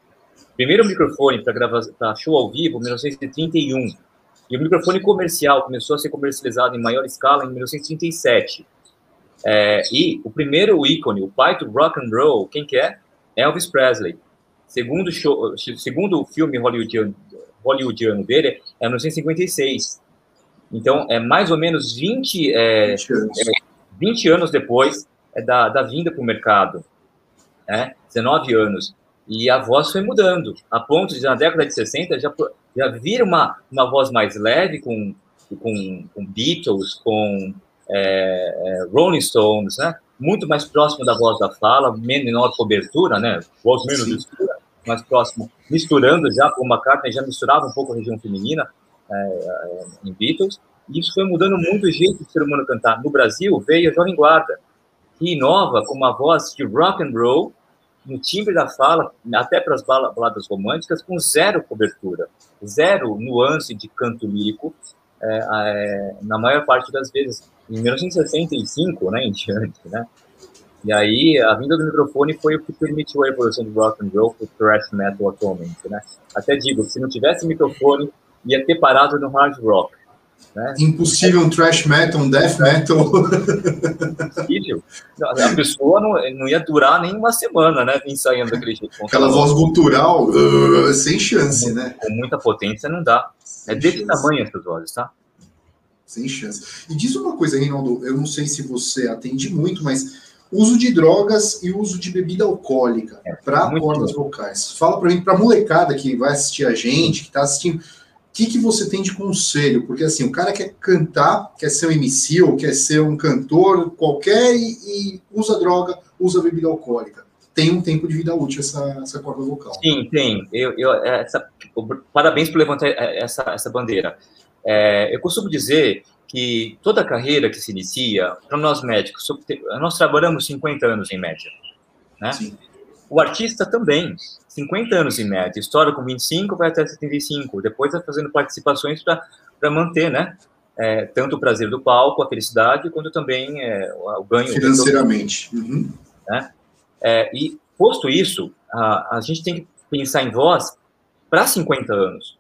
[SPEAKER 2] Primeiro microfone para show ao vivo, 1931. E o microfone comercial começou a ser comercializado em maior escala em 1937. É, e o primeiro ícone, o pai do rock and roll, quem que é? Elvis Presley. Segundo, show, segundo o filme hollywoodiano, hollywoodiano dele, é 1956. Então, é mais ou menos 20, é, 20 anos, é, 20 anos depois é, da, da vinda para o mercado, né? 19 anos. E a voz foi mudando, a ponto de, na década de 60, já, já vir uma, uma voz mais leve, com, com, com Beatles, com é, é, Rolling Stones, né? muito mais próximo da voz da fala, menor cobertura, né? voz menos escura, mais próximo, misturando já, com uma carta já misturava um pouco a região feminina, é, em Beatles, e isso foi mudando muito o jeito do ser humano cantar. No Brasil, veio a Jovem Guarda, que inova com uma voz de rock and roll, no timbre da fala, até para as baladas românticas, com zero cobertura, zero nuance de canto lírico, é, é, na maior parte das vezes. Em 1965, né, em diante, né? E aí, a vinda do microfone foi o que permitiu a evolução do rock and roll para o thrash metal atualmente, né? Até digo, se não tivesse microfone, ia ter parado no hard rock.
[SPEAKER 1] Né? Impossível um thrash metal, um death metal.
[SPEAKER 2] Impossível. A pessoa não, não ia durar nem uma semana, né? Ensaiando daquele jeito.
[SPEAKER 1] Aquela voz gutural, uh, sem chance, né?
[SPEAKER 2] Com muita potência não dá. Sem é desse chance. tamanho essas vozes, tá?
[SPEAKER 1] Sem chance. E diz uma coisa, Reinaldo, eu não sei se você atende muito, mas uso de drogas e uso de bebida alcoólica é, para cordas vocais. Fala para mim, para molecada que vai assistir a gente, que está assistindo que, que você tem de conselho? Porque assim, o cara quer cantar, quer ser um MC ou quer ser um cantor qualquer e, e usa droga, usa bebida alcoólica. Tem um tempo de vida útil essa, essa corda vocal.
[SPEAKER 2] Sim, tem. Eu, eu, essa, parabéns por levantar essa, essa bandeira. É, eu costumo dizer que toda carreira que se inicia, para nós médicos, nós trabalhamos 50 anos em média. Né? Sim. O artista também. 50 anos em média. Estoura com 25, vai até 75. Depois vai fazendo participações para manter, né? É, tanto o prazer do palco, a felicidade, quanto também é, o ganho.
[SPEAKER 1] Financeiramente. Uhum.
[SPEAKER 2] Né? É, e, posto isso, a, a gente tem que pensar em voz para 50 anos.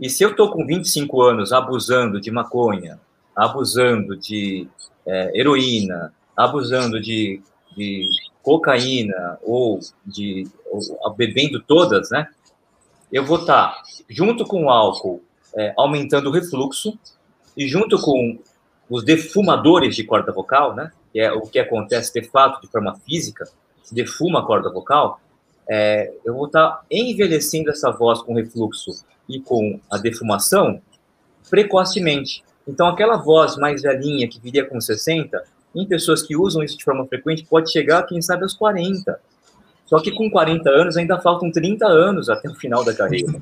[SPEAKER 2] E se eu estou com 25 anos abusando de maconha, abusando de é, heroína, abusando de, de cocaína ou de ou, bebendo todas, né? Eu vou estar tá, junto com o álcool é, aumentando o refluxo e junto com os defumadores de corda vocal, né? Que é o que acontece de fato de forma física, se defuma a corda vocal, é, eu vou estar tá envelhecendo essa voz com refluxo e com a defumação precocemente. Então, aquela voz mais velhinha que viria com 60, em pessoas que usam isso de forma frequente, pode chegar, quem sabe, aos 40. Só que com 40 anos ainda faltam 30 anos até o final da carreira.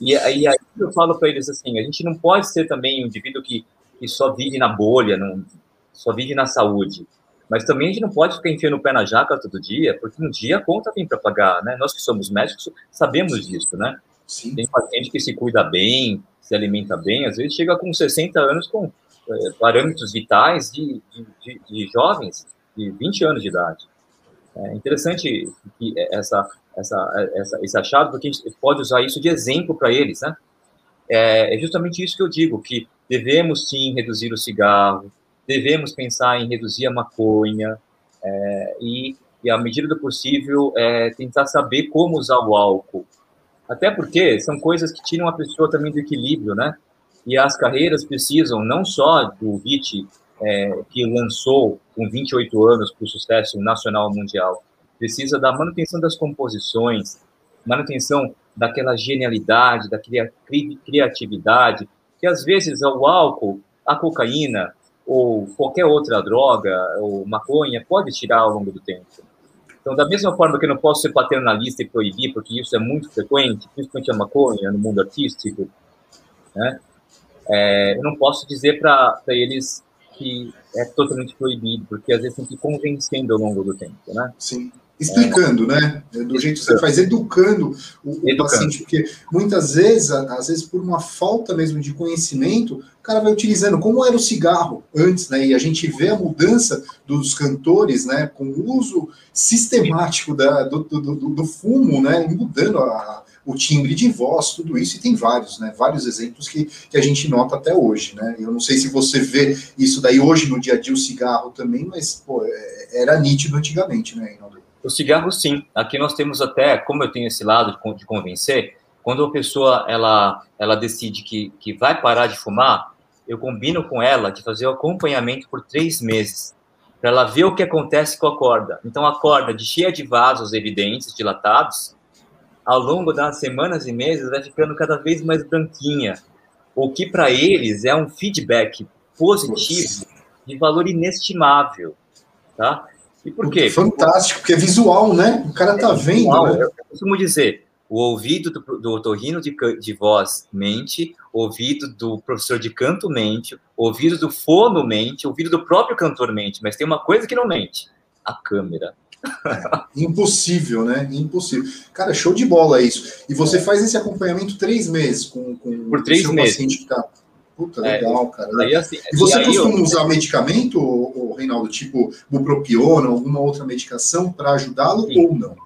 [SPEAKER 2] E, aí eu falo para eles assim: a gente não pode ser também um indivíduo que, que só vive na bolha, não, só vive na saúde. Mas também a gente não pode ficar enfiando o pé na jaca todo dia, porque um dia a conta vem para pagar, né? Nós que somos médicos sabemos disso, né? Sim. Tem paciente que se cuida bem, se alimenta bem, às vezes chega com 60 anos com parâmetros vitais de, de, de, jovens de 20 anos de idade. É interessante que essa, essa, essa, esse achado, porque a gente pode usar isso de exemplo para eles, né? É, é justamente isso que eu digo, que devemos sim reduzir o cigarro, devemos pensar em reduzir a maconha é, e, e, à medida do possível, é, tentar saber como usar o álcool. Até porque são coisas que tiram a pessoa também do equilíbrio, né? E as carreiras precisam não só do hit é, que lançou com 28 anos para o sucesso nacional mundial, precisa da manutenção das composições, manutenção daquela genialidade, daquela criatividade, que às vezes o álcool, a cocaína ou qualquer outra droga ou maconha pode tirar ao longo do tempo. Então, da mesma forma que eu não posso ser paternalista e proibir, porque isso é muito frequente, principalmente a maconha no mundo artístico, né? É, eu não posso dizer para eles que é totalmente proibido, porque às vezes tem que ir convencendo ao longo do tempo, né?
[SPEAKER 1] Sim explicando, né? Do jeito que você faz, educando o, o paciente, porque muitas vezes, às vezes por uma falta mesmo de conhecimento, o cara vai utilizando como era o cigarro antes, né? E a gente vê a mudança dos cantores, né? Com o uso sistemático da, do, do, do, do fumo, né? Mudando a, o timbre de voz, tudo isso, e tem vários, né? Vários exemplos que, que a gente nota até hoje, né? Eu não sei se você vê isso daí hoje no dia a dia, o cigarro também, mas, pô, é, era nítido antigamente, né, Reinaldo?
[SPEAKER 2] O cigarro, sim. Aqui nós temos até, como eu tenho esse lado de convencer, quando a pessoa ela, ela decide que, que vai parar de fumar, eu combino com ela de fazer o acompanhamento por três meses, para ela ver o que acontece com a corda. Então, a corda de cheia de vasos evidentes, dilatados, ao longo das semanas e meses, vai ficando cada vez mais branquinha, o que para eles é um feedback positivo de valor inestimável, tá?
[SPEAKER 1] E por quê? Fantástico, porque é visual, né? O cara tá é vendo. Visual, né?
[SPEAKER 2] Eu costumo dizer, o ouvido do, do otorrino de, de voz mente, o ouvido do professor de canto mente, o ouvido do fono mente, o ouvido do próprio cantor mente, mas tem uma coisa que não mente, a câmera.
[SPEAKER 1] É, impossível, né? Impossível. Cara, show de bola isso. E você faz esse acompanhamento três meses com, com
[SPEAKER 2] Por três meses.
[SPEAKER 1] paciente que tá Puta, é, legal, é, cara. Aí, assim, e você e costuma eu... usar medicamento, ou, Reinaldo, tipo bupropiona, alguma outra medicação para ajudá-lo ou não?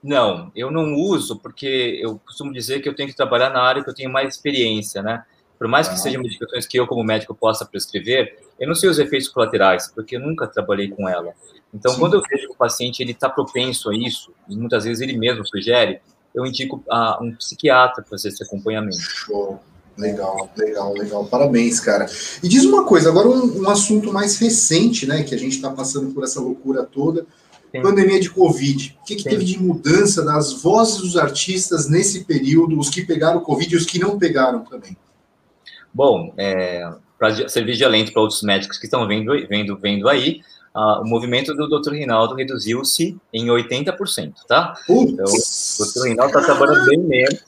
[SPEAKER 2] Não, eu não uso porque eu costumo dizer que eu tenho que trabalhar na área que eu tenho mais experiência, né? Por mais que sejam medicações que eu, como médico, possa prescrever, eu não sei os efeitos colaterais, porque eu nunca trabalhei com ela. Então, Sim. quando eu vejo que o paciente ele está propenso a isso, e muitas vezes ele mesmo sugere, eu indico a um psiquiatra para fazer esse acompanhamento.
[SPEAKER 1] Show. Legal, legal, legal. Parabéns, cara. E diz uma coisa, agora um, um assunto mais recente, né? Que a gente está passando por essa loucura toda. Sim. Pandemia de Covid. O que, que teve de mudança das vozes dos artistas nesse período, os que pegaram Covid e os que não pegaram também?
[SPEAKER 2] Bom, é, para servir de alento para outros médicos que estão vendo, vendo, vendo aí, o movimento do Dr. Rinaldo reduziu-se em 80%, tá? Putz. Então, o Dr. Rinaldo está trabalhando bem menos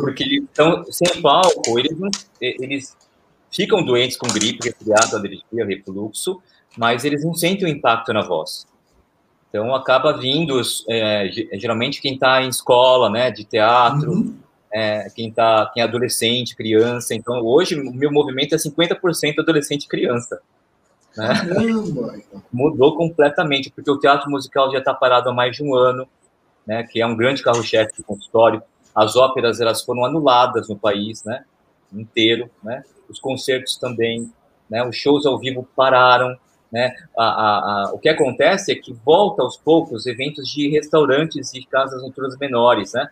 [SPEAKER 2] porque eles estão sem palco, eles, eles ficam doentes com gripe, resfriado, alergia, refluxo, mas eles não sentem o impacto na voz. Então acaba vindo, é, geralmente quem está em escola, né, de teatro, uhum. É, quem tá, quem é adolescente, criança. Então hoje o meu movimento é 50% adolescente e criança. Né? Mudou completamente, porque o teatro musical já está parado há mais de um ano, né, que é um grande carro-chefe do consultório. As óperas elas foram anuladas no país, né, inteiro, né? Os concertos também, né? Os shows ao vivo pararam, né? A, a, a, o que acontece é que volta aos poucos eventos de restaurantes e casas noturnas menores, né?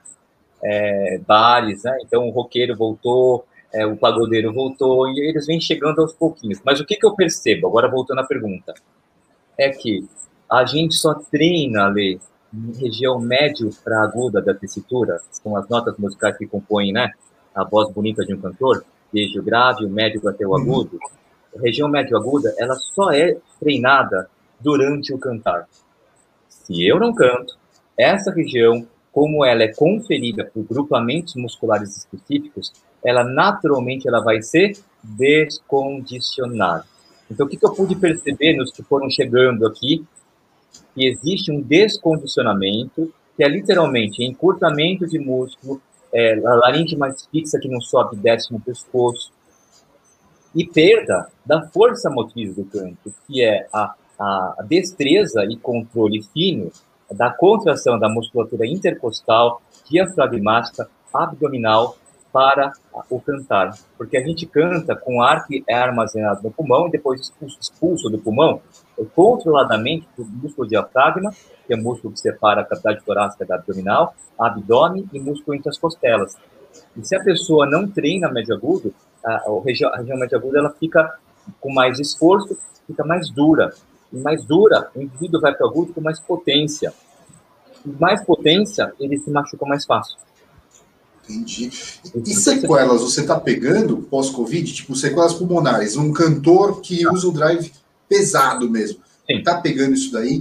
[SPEAKER 2] É, bares, né? Então o roqueiro voltou, é, o pagodeiro voltou e eles vêm chegando aos pouquinhos. Mas o que, que eu percebo? Agora voltando à pergunta, é que a gente só treina, Lê, região médio para aguda da tessitura, são as notas musicais que compõem né, a voz bonita de um cantor, desde o grave, o médio até o uhum. agudo. A região médio-aguda, ela só é treinada durante o cantar. Se eu não canto, essa região, como ela é conferida por grupamentos musculares específicos, ela naturalmente ela vai ser descondicionada. Então, o que, que eu pude perceber nos que foram chegando aqui que existe um descondicionamento, que é literalmente encurtamento de músculo, é, a laringe mais fixa que não sobe e desce no pescoço, e perda da força motriz do canto, que é a, a destreza e controle fino da contração da musculatura intercostal, diafragmática, abdominal para o cantar. Porque a gente canta com ar que é armazenado no pulmão e depois expulso, expulso do pulmão controladamente do músculo diafragma, que é o músculo que separa a cavidade torácica da abdominal, abdômen e músculo entre as costelas. E se a pessoa não treina médio agudo, a, região, a região médio aguda ela fica com mais esforço, fica mais dura. Mais dura, o indivíduo vai para o agudo com mais potência. Mais potência, ele se machuca mais fácil.
[SPEAKER 1] Entendi. E sequelas, você está pegando pós-Covid, tipo sequelas pulmonares? Um cantor que usa o drive pesado mesmo. Está pegando isso daí?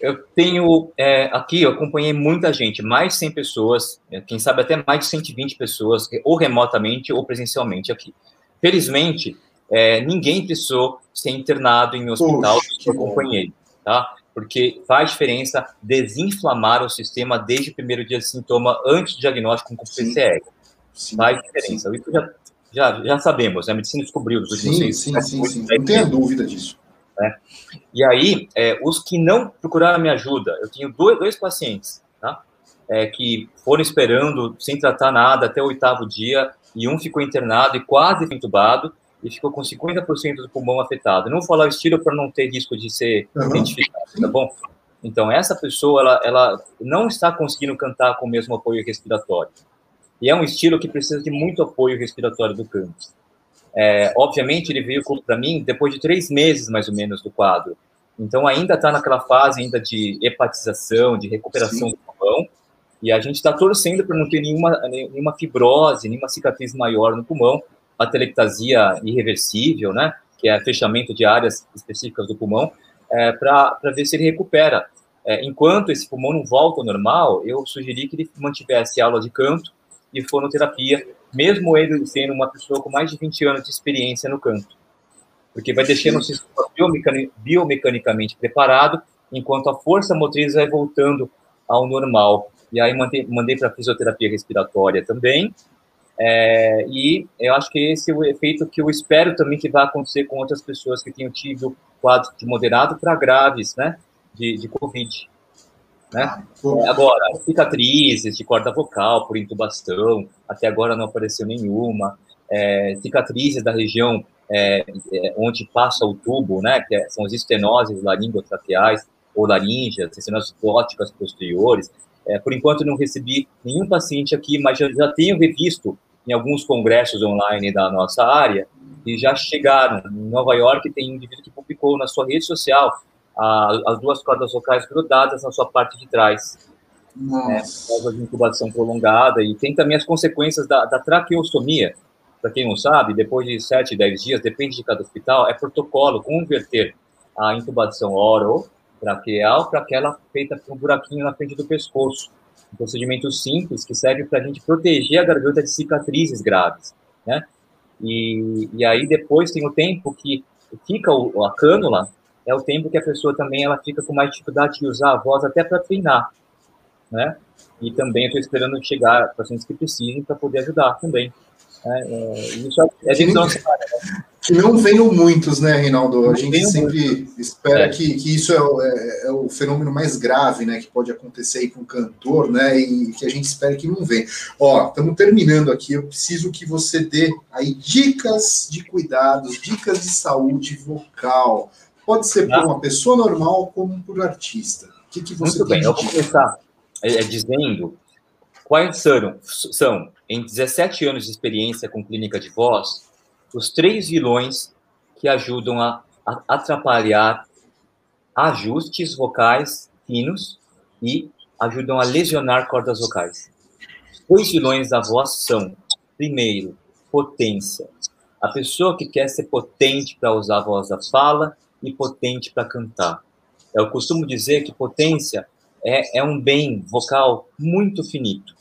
[SPEAKER 2] Eu tenho é, aqui, eu acompanhei muita gente, mais de 100 pessoas, é, quem sabe até mais de 120 pessoas, ou remotamente ou presencialmente aqui. Felizmente, é, ninguém precisou ser internado em hospital Poxa, que eu acompanhei, tá? Porque faz diferença desinflamar o sistema desde o primeiro dia de sintoma, antes do diagnóstico com PCR. Sim, faz diferença. Sim. Isso já, já, já sabemos, né? a medicina descobriu nos
[SPEAKER 1] últimos sim, sim, sim, sim. Não tenha dúvida disso.
[SPEAKER 2] Né? E aí, é, os que não procuraram minha ajuda, eu tenho dois, dois pacientes, tá? É, que foram esperando sem tratar nada até o oitavo dia, e um ficou internado e quase entubado, e ficou com 50% do pulmão afetado. não vou falar o estilo para não ter risco de ser uhum. identificado, tá bom? Então, essa pessoa, ela, ela não está conseguindo cantar com o mesmo apoio respiratório. E é um estilo que precisa de muito apoio respiratório do canto. É, obviamente, ele veio para mim depois de três meses, mais ou menos, do quadro. Então, ainda está naquela fase ainda de hepatização, de recuperação Sim. do pulmão, e a gente está torcendo para não ter nenhuma, nenhuma fibrose, nenhuma cicatriz maior no pulmão, a telectasia irreversível, né, que é fechamento de áreas específicas do pulmão, é, para ver se ele recupera. É, enquanto esse pulmão não volta ao normal, eu sugeri que ele mantivesse aula de canto e fonoterapia mesmo ele sendo uma pessoa com mais de 20 anos de experiência no canto. Porque vai deixando o sistema biomecanicamente preparado, enquanto a força motriz vai voltando ao normal. E aí mandei, mandei para fisioterapia respiratória também. É, e eu acho que esse é o efeito que eu espero também que vai acontecer com outras pessoas que tenham tido quadro de moderado para graves, né, de, de Covid. Né? É, agora, cicatrizes de corda vocal por intubação, até agora não apareceu nenhuma. É, cicatrizes da região é, é onde passa o tubo, né, que é, são as estenoses laringotraqueais ou laríngeas, estenoses góticas posteriores. É, por enquanto, não recebi nenhum paciente aqui, mas já, já tenho revisto em alguns congressos online da nossa área e já chegaram. Em Nova York, tem um indivíduo que publicou na sua rede social a, as duas cordas vocais grudadas na sua parte de trás. Nossa. É, de incubação prolongada. E tem também as consequências da, da traqueostomia. Para quem não sabe, depois de 7, 10 dias, depende de cada hospital, é protocolo converter a intubação orotraqueal para aquela feita com um buraquinho na frente do pescoço. Um procedimento simples que serve para a gente proteger a garganta de cicatrizes graves, né? E, e aí depois tem o tempo que fica o, a cânula é o tempo que a pessoa também ela fica com mais dificuldade de usar a voz até para treinar, né? E também estou esperando chegar pacientes que precisem para poder ajudar também. Né? É, isso é,
[SPEAKER 1] não, né? Que não venham muitos, né, Reinaldo? A gente sempre muito. espera é. que, que isso é, é, é, o fenômeno mais grave, né, que pode acontecer aí com o cantor, né, e que a gente espera que não venha. Ó, estamos terminando aqui, eu preciso que você dê aí dicas de cuidados, dicas de saúde vocal, Pode ser por uma pessoa normal como por artista. O que, que você
[SPEAKER 2] Muito bem, eu vou começar é, dizendo quais são, são, em 17 anos de experiência com clínica de voz, os três vilões que ajudam a, a atrapalhar ajustes vocais finos e ajudam a lesionar cordas vocais. Os vilões da voz são, primeiro, potência. A pessoa que quer ser potente para usar a voz da fala e potente para cantar. Eu costumo dizer que potência é, é um bem vocal muito finito.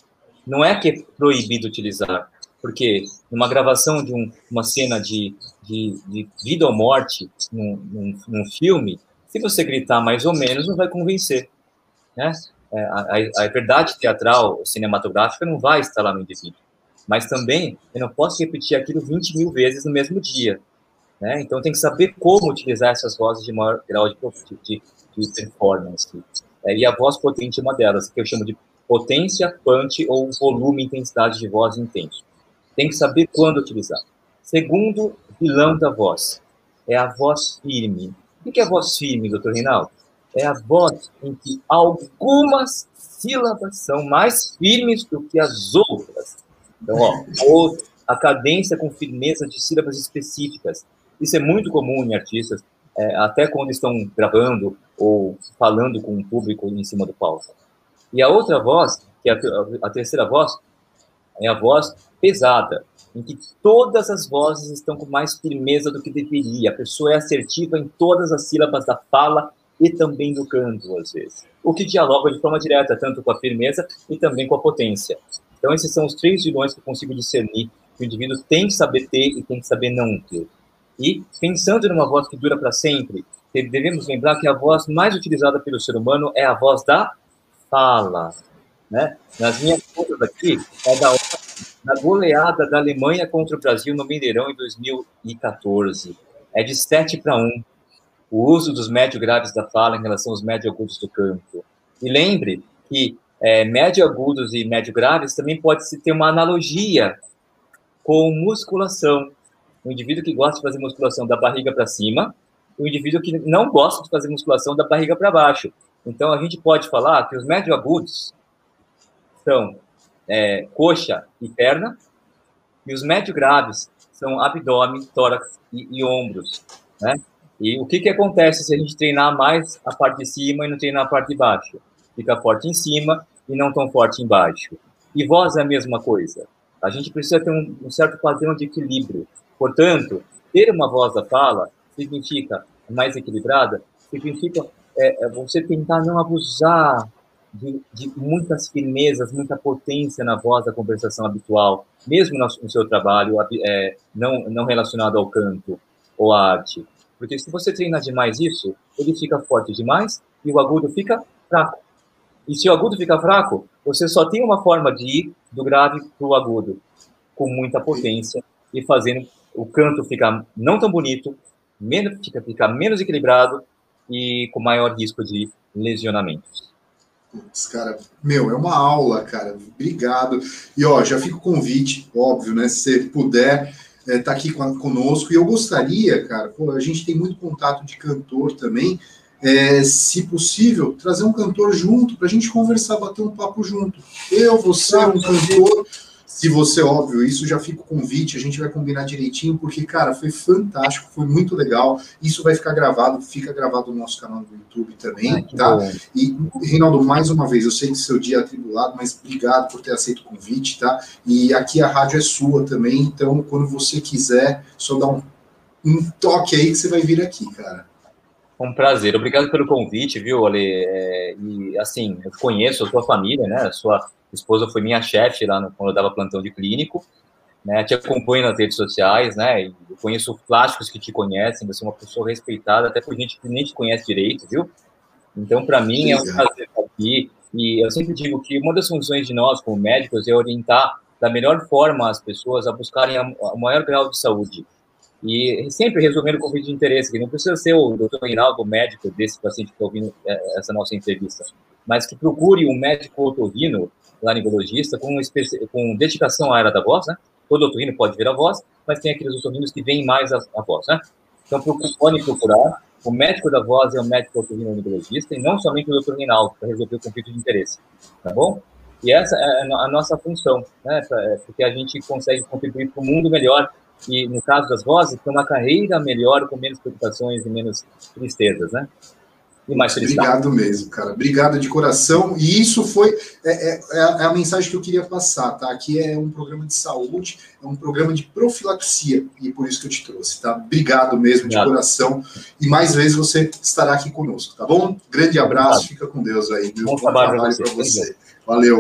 [SPEAKER 2] Não é que é proibido utilizar, porque numa gravação de um, uma cena de, de, de, vida ou morte num, num, num, filme, se você gritar mais ou menos, não vai convencer. Né? É, a, a, verdade teatral, cinematográfica, não vai estar lá no indivíduo. Mas também, eu não posso repetir aquilo 20 mil vezes no mesmo dia. Né? Então, tem que saber como utilizar essas vozes de maior grau de, de, de performance. É, e a voz potente é uma delas, que eu chamo de potência, punch ou volume, intensidade de voz intenso. Tem que saber quando utilizar. Segundo vilão da voz é a voz firme. O que é a voz firme, doutor Reinaldo? É a voz em que algumas sílabas são mais firmes do que as outras. Então, ó, a cadência com firmeza de sílabas específicas. Isso é muito comum em artistas, é, até quando estão gravando ou falando com o público em cima do palco. E a outra voz, que é a, a terceira voz, é a voz pesada, em que todas as vozes estão com mais firmeza do que deveria. A pessoa é assertiva em todas as sílabas da fala e também do canto, às vezes. O que dialoga de forma direta, tanto com a firmeza e também com a potência. Então, esses são os três vilões que eu consigo discernir que o indivíduo tem que saber ter e tem que saber não ter. E, pensando numa voz que dura para sempre, devemos lembrar que a voz mais utilizada pelo ser humano é a voz da fala. Né? Nas minhas contas aqui, é da na goleada da Alemanha contra o Brasil no Mineirão em 2014. É de 7 para 1. O uso dos médio graves da fala em relação aos médio agudos do canto. E lembre que é, médio agudos e médio graves também pode se ter uma analogia com musculação. O indivíduo que gosta de fazer musculação da barriga para cima, o indivíduo que não gosta de fazer musculação da barriga para baixo. Então, a gente pode falar que os médio agudos são é, coxa e perna, e os médio graves são abdômen, tórax e, e ombros, né? E o que, que acontece se a gente treinar mais a parte de cima e não treinar a parte de baixo? Fica forte em cima e não tão forte embaixo. E voz é a mesma coisa. A gente precisa ter um, um certo padrão de equilíbrio. Portanto, ter uma voz da fala significa mais equilibrada, significa é, é você tentar não abusar de, de, muitas firmezas, muita potência na voz da conversação habitual, mesmo no, no seu trabalho é, não, não relacionado ao canto ou à arte. Porque se você treina demais isso, ele fica forte demais e o agudo fica fraco. E se o agudo fica fraco, você só tem uma forma de ir do grave para o agudo, com muita potência e fazendo o canto ficar não tão bonito, menos, fica, ficar menos equilibrado e com maior risco de lesionamentos.
[SPEAKER 1] Putz, cara, meu, é uma aula, cara. Obrigado. E ó, já fica o convite, óbvio, né? Se você puder estar é, tá aqui conosco. E eu gostaria, cara, pô, a gente tem muito contato de cantor também. É, se possível, trazer um cantor junto para a gente conversar, bater um papo junto. Eu, você, um cantor se você, óbvio, isso já fica o convite, a gente vai combinar direitinho, porque, cara, foi fantástico, foi muito legal. Isso vai ficar gravado, fica gravado no nosso canal do YouTube também, Ai, tá? Bom. E, Reinaldo, mais uma vez, eu sei que seu dia é atribulado, mas obrigado por ter aceito o convite, tá? E aqui a rádio é sua também, então quando você quiser, só dá um, um toque aí que você vai vir aqui, cara.
[SPEAKER 2] Um prazer, obrigado pelo convite, viu, Ale? É, e assim, eu conheço a sua família, né? A sua esposa foi minha chefe lá no, quando eu dava plantão de clínico, né? Te acompanho nas redes sociais, né? Eu conheço plásticos que te conhecem, você é uma pessoa respeitada, até por gente que nem te conhece direito, viu? Então, para mim, é um prazer estar aqui. E eu sempre digo que uma das funções de nós, como médicos, é orientar da melhor forma as pessoas a buscarem o maior grau de saúde. E sempre resolvendo conflito de interesse, que não precisa ser o doutor Reinaldo, o médico desse paciente que está ouvindo é, essa nossa entrevista, mas que procure um médico otorrino laringologista com, com dedicação à área da voz, né? Todo otorrino pode ver a voz, mas tem aqueles otorrinos que veem mais a, a voz, né? Então, podem procurar. O médico da voz é o médico otorrinolaringologista e não somente o doutor Reinaldo para resolver o conflito de interesse, tá bom? E essa é a nossa função, né? É, porque a gente consegue contribuir para um mundo melhor e, no caso das vozes, para uma carreira melhor, com menos preocupações e menos tristezas, né?
[SPEAKER 1] E mais felicidade. Obrigado mesmo, cara. Obrigado de coração. E isso foi é, é, é, a mensagem que eu queria passar, tá? Aqui é um programa de saúde, é um programa de profilaxia, e por isso que eu te trouxe, tá? Obrigado mesmo Obrigado. de coração. E mais vezes você estará aqui conosco, tá bom? Grande abraço, Obrigado. fica com Deus aí. Bom, Bom trabalho, trabalho para você. você. Valeu.